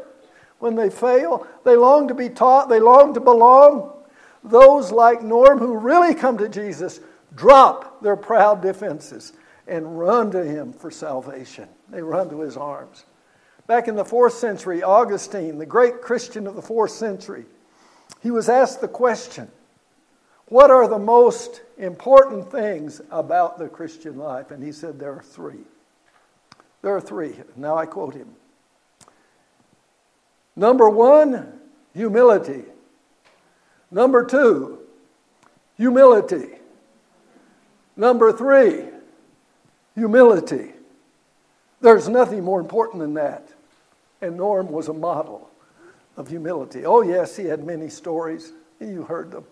when they fail, they long to be taught, they long to belong. Those like Norm who really come to Jesus drop their proud defenses and run to him for salvation. They run to his arms. Back in the fourth century, Augustine, the great Christian of the fourth century, he was asked the question What are the most important things about the Christian life? And he said, There are three. There are three. Now I quote him. Number one, humility. Number two, humility. Number three, humility. There's nothing more important than that. And Norm was a model of humility. Oh, yes, he had many stories. You heard them.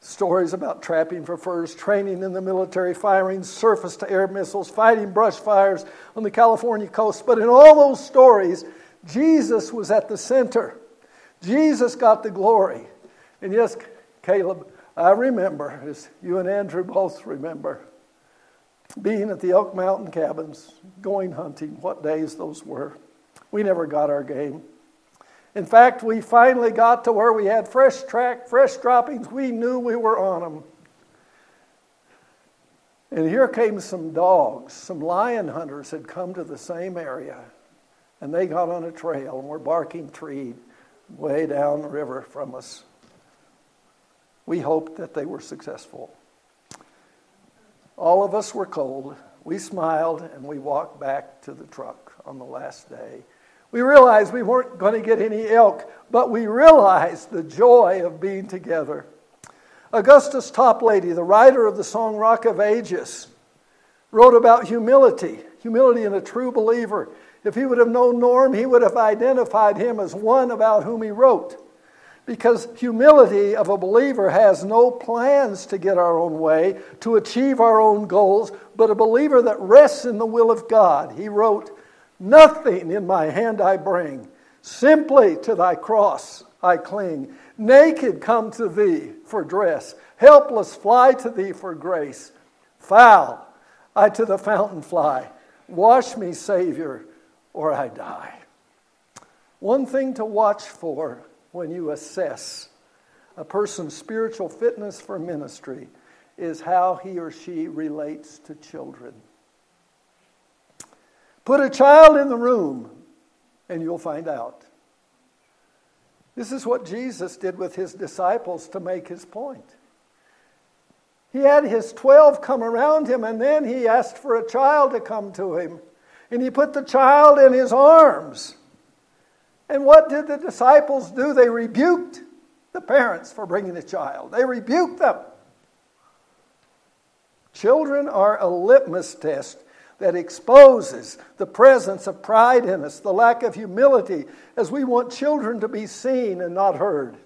Stories about trapping for furs, training in the military, firing surface to air missiles, fighting brush fires on the California coast. But in all those stories, Jesus was at the center. Jesus got the glory. And yes, Caleb, I remember, as you and Andrew both remember, being at the Elk Mountain cabins, going hunting, what days those were. We never got our game. In fact, we finally got to where we had fresh track, fresh droppings. We knew we were on them. And here came some dogs. Some lion hunters had come to the same area. And they got on a trail and were barking treed way down the river from us. We hoped that they were successful. All of us were cold. We smiled and we walked back to the truck on the last day. We realized we weren't going to get any elk, but we realized the joy of being together. Augustus Toplady, the writer of the song Rock of Ages, wrote about humility, humility in a true believer. If he would have known Norm, he would have identified him as one about whom he wrote. Because humility of a believer has no plans to get our own way, to achieve our own goals, but a believer that rests in the will of God. He wrote, Nothing in my hand I bring, simply to thy cross I cling. Naked come to thee for dress, helpless fly to thee for grace. Foul I to the fountain fly. Wash me, Savior, or I die. One thing to watch for when you assess a person's spiritual fitness for ministry is how he or she relates to children. Put a child in the room and you'll find out. This is what Jesus did with his disciples to make his point. He had his 12 come around him and then he asked for a child to come to him. And he put the child in his arms. And what did the disciples do? They rebuked the parents for bringing the child, they rebuked them. Children are a litmus test that exposes the presence of pride in us, the lack of humility, as we want children to be seen and not heard.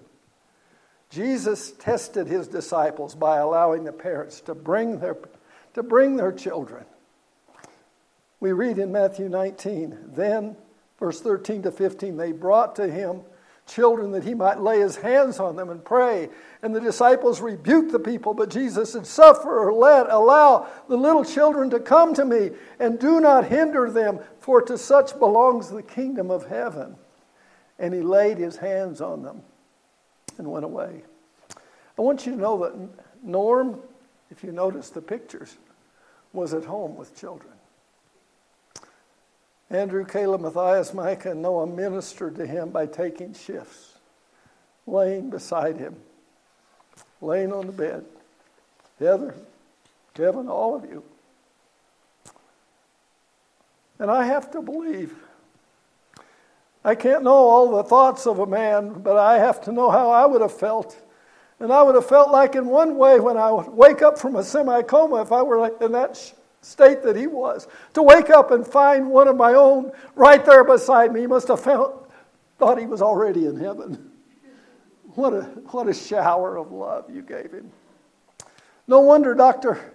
Jesus tested his disciples by allowing the parents to bring their, to bring their children. We read in Matthew 19, then verse 13 to 15, they brought to him children that he might lay his hands on them and pray. And the disciples rebuked the people, but Jesus said, Suffer or let, allow the little children to come to me, and do not hinder them, for to such belongs the kingdom of heaven. And he laid his hands on them and went away. I want you to know that Norm, if you notice the pictures, was at home with children. Andrew, Caleb, Matthias, Micah, and Noah ministered to him by taking shifts, laying beside him, laying on the bed. Heather, Kevin, all of you. And I have to believe. I can't know all the thoughts of a man, but I have to know how I would have felt. And I would have felt like, in one way, when I would wake up from a semi coma, if I were in that state that he was. To wake up and find one of my own right there beside me, he must have felt, thought he was already in heaven. What a, what a shower of love you gave him. No wonder Dr.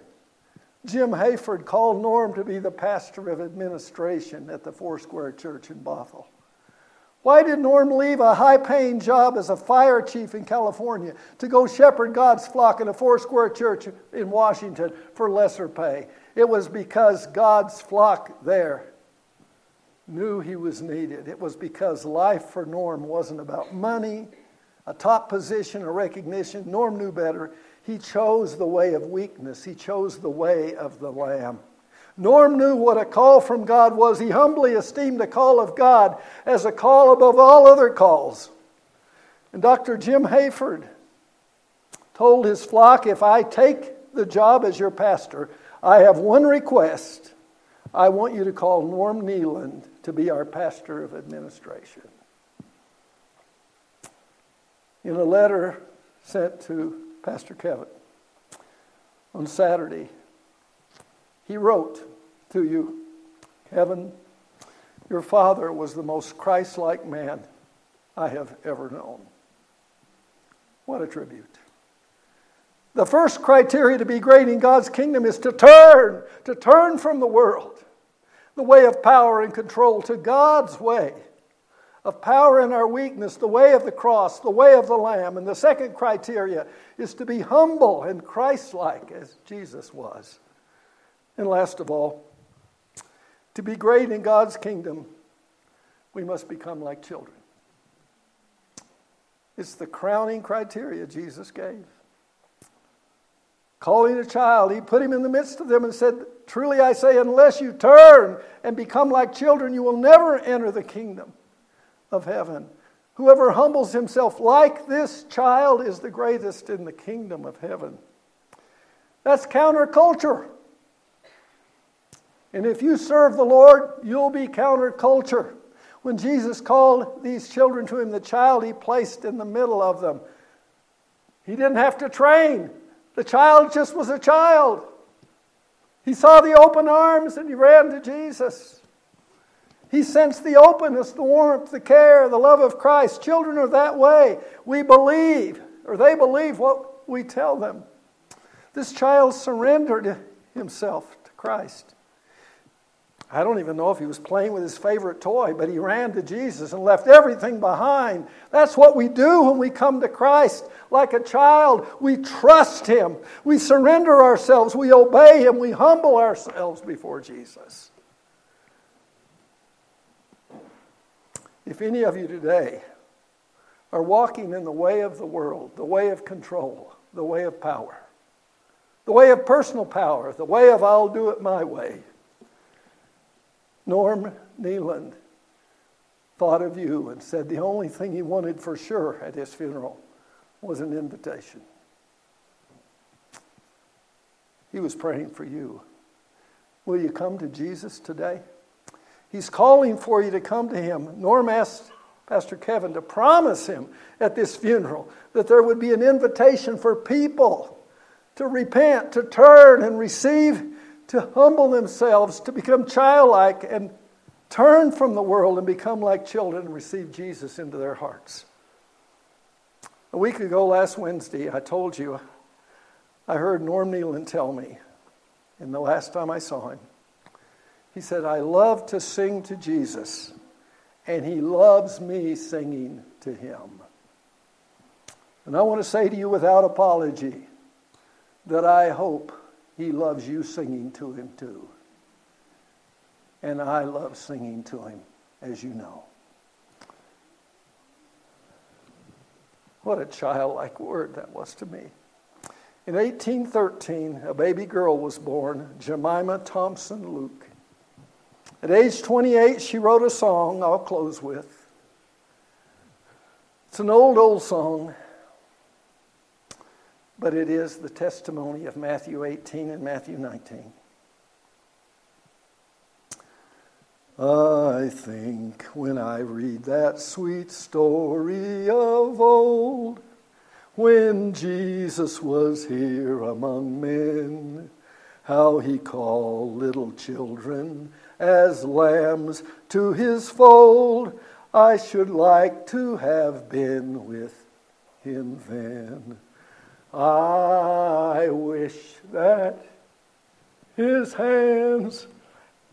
Jim Hayford called Norm to be the pastor of administration at the Foursquare Church in Bothell. Why did Norm leave a high paying job as a fire chief in California to go shepherd God's flock in a four square Church in Washington for lesser pay? It was because God's flock there knew he was needed. It was because life for Norm wasn't about money, a top position, or recognition. Norm knew better. He chose the way of weakness, he chose the way of the Lamb. Norm knew what a call from God was. He humbly esteemed the call of God as a call above all other calls. And Dr. Jim Hayford told his flock if I take the job as your pastor, I have one request. I want you to call Norm Neeland to be our pastor of administration. In a letter sent to Pastor Kevin on Saturday, he wrote to you, Kevin, your father was the most Christ like man I have ever known. What a tribute. The first criteria to be great in God's kingdom is to turn, to turn from the world, the way of power and control, to God's way of power in our weakness, the way of the cross, the way of the Lamb. And the second criteria is to be humble and Christ like as Jesus was. And last of all, to be great in God's kingdom, we must become like children. It's the crowning criteria Jesus gave. Calling a child, he put him in the midst of them and said, Truly I say, unless you turn and become like children, you will never enter the kingdom of heaven. Whoever humbles himself like this child is the greatest in the kingdom of heaven. That's counterculture. And if you serve the Lord, you'll be counterculture. When Jesus called these children to him, the child he placed in the middle of them, he didn't have to train. The child just was a child. He saw the open arms and he ran to Jesus. He sensed the openness, the warmth, the care, the love of Christ. Children are that way. We believe, or they believe what we tell them. This child surrendered himself to Christ. I don't even know if he was playing with his favorite toy, but he ran to Jesus and left everything behind. That's what we do when we come to Christ. Like a child, we trust him, we surrender ourselves, we obey him, we humble ourselves before Jesus. If any of you today are walking in the way of the world, the way of control, the way of power, the way of personal power, the way of I'll do it my way, Norm Neeland thought of you and said the only thing he wanted for sure at his funeral was an invitation. He was praying for you. Will you come to Jesus today? He's calling for you to come to him. Norm asked Pastor Kevin to promise him at this funeral that there would be an invitation for people to repent, to turn and receive to humble themselves, to become childlike, and turn from the world and become like children and receive Jesus into their hearts. A week ago, last Wednesday, I told you I heard Norm Neeland tell me, and the last time I saw him, he said, I love to sing to Jesus, and he loves me singing to him. And I want to say to you without apology that I hope he loves you singing to him too. And I love singing to him, as you know. What a childlike word that was to me. In 1813, a baby girl was born, Jemima Thompson Luke. At age 28, she wrote a song I'll close with. It's an old, old song but it is the testimony of Matthew 18 and Matthew 19. I think when I read that sweet story of old, when Jesus was here among men, how he called little children as lambs to his fold, I should like to have been with him then. I wish that his hands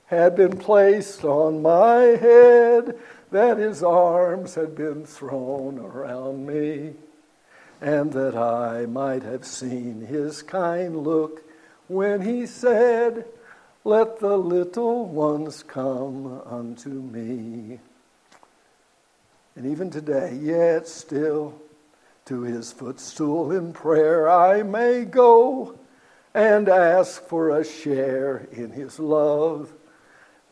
had been placed on my head, that his arms had been thrown around me, and that I might have seen his kind look when he said, Let the little ones come unto me. And even today, yet still, to his footstool in prayer I may go and ask for a share in his love.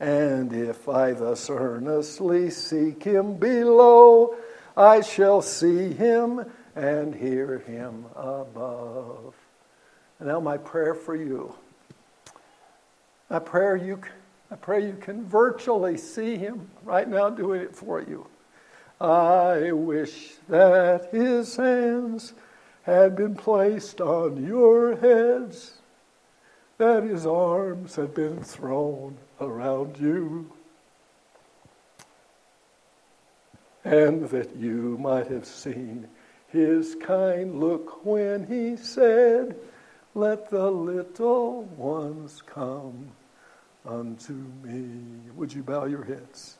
And if I thus earnestly seek him below, I shall see him and hear him above. And now my prayer for you. I pray you I pray you can virtually see him right now doing it for you. I wish that his hands had been placed on your heads, that his arms had been thrown around you, and that you might have seen his kind look when he said, Let the little ones come unto me. Would you bow your heads?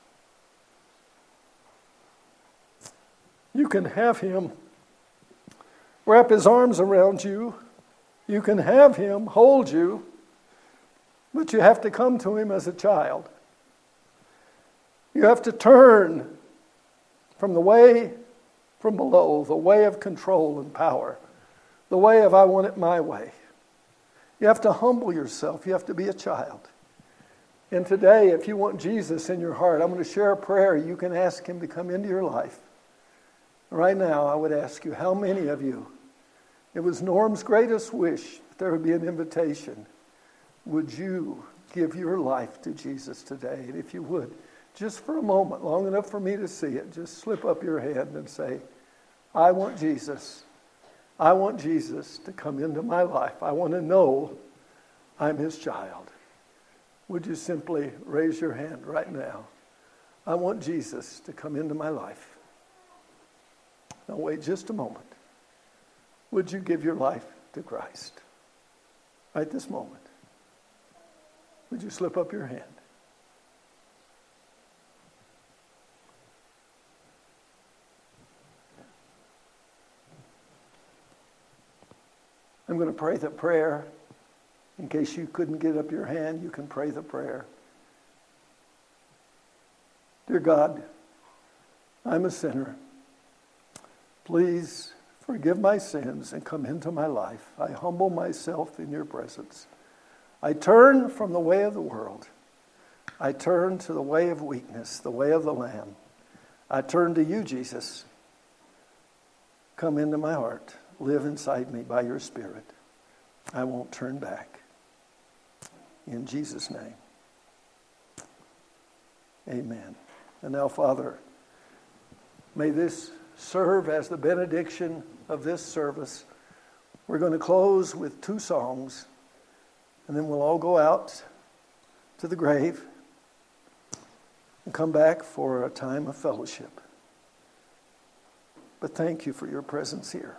You can have him wrap his arms around you. You can have him hold you, but you have to come to him as a child. You have to turn from the way from below, the way of control and power, the way of I want it my way. You have to humble yourself. You have to be a child. And today, if you want Jesus in your heart, I'm going to share a prayer. You can ask him to come into your life. Right now, I would ask you, how many of you, it was Norm's greatest wish that there would be an invitation. Would you give your life to Jesus today? And if you would, just for a moment, long enough for me to see it, just slip up your hand and say, I want Jesus. I want Jesus to come into my life. I want to know I'm his child. Would you simply raise your hand right now? I want Jesus to come into my life. Now, wait just a moment. Would you give your life to Christ? Right this moment. Would you slip up your hand? I'm going to pray the prayer. In case you couldn't get up your hand, you can pray the prayer. Dear God, I'm a sinner. Please forgive my sins and come into my life. I humble myself in your presence. I turn from the way of the world. I turn to the way of weakness, the way of the Lamb. I turn to you, Jesus. Come into my heart. Live inside me by your Spirit. I won't turn back. In Jesus' name. Amen. And now, Father, may this serve as the benediction of this service. We're going to close with two songs, and then we'll all go out to the grave and come back for a time of fellowship. But thank you for your presence here.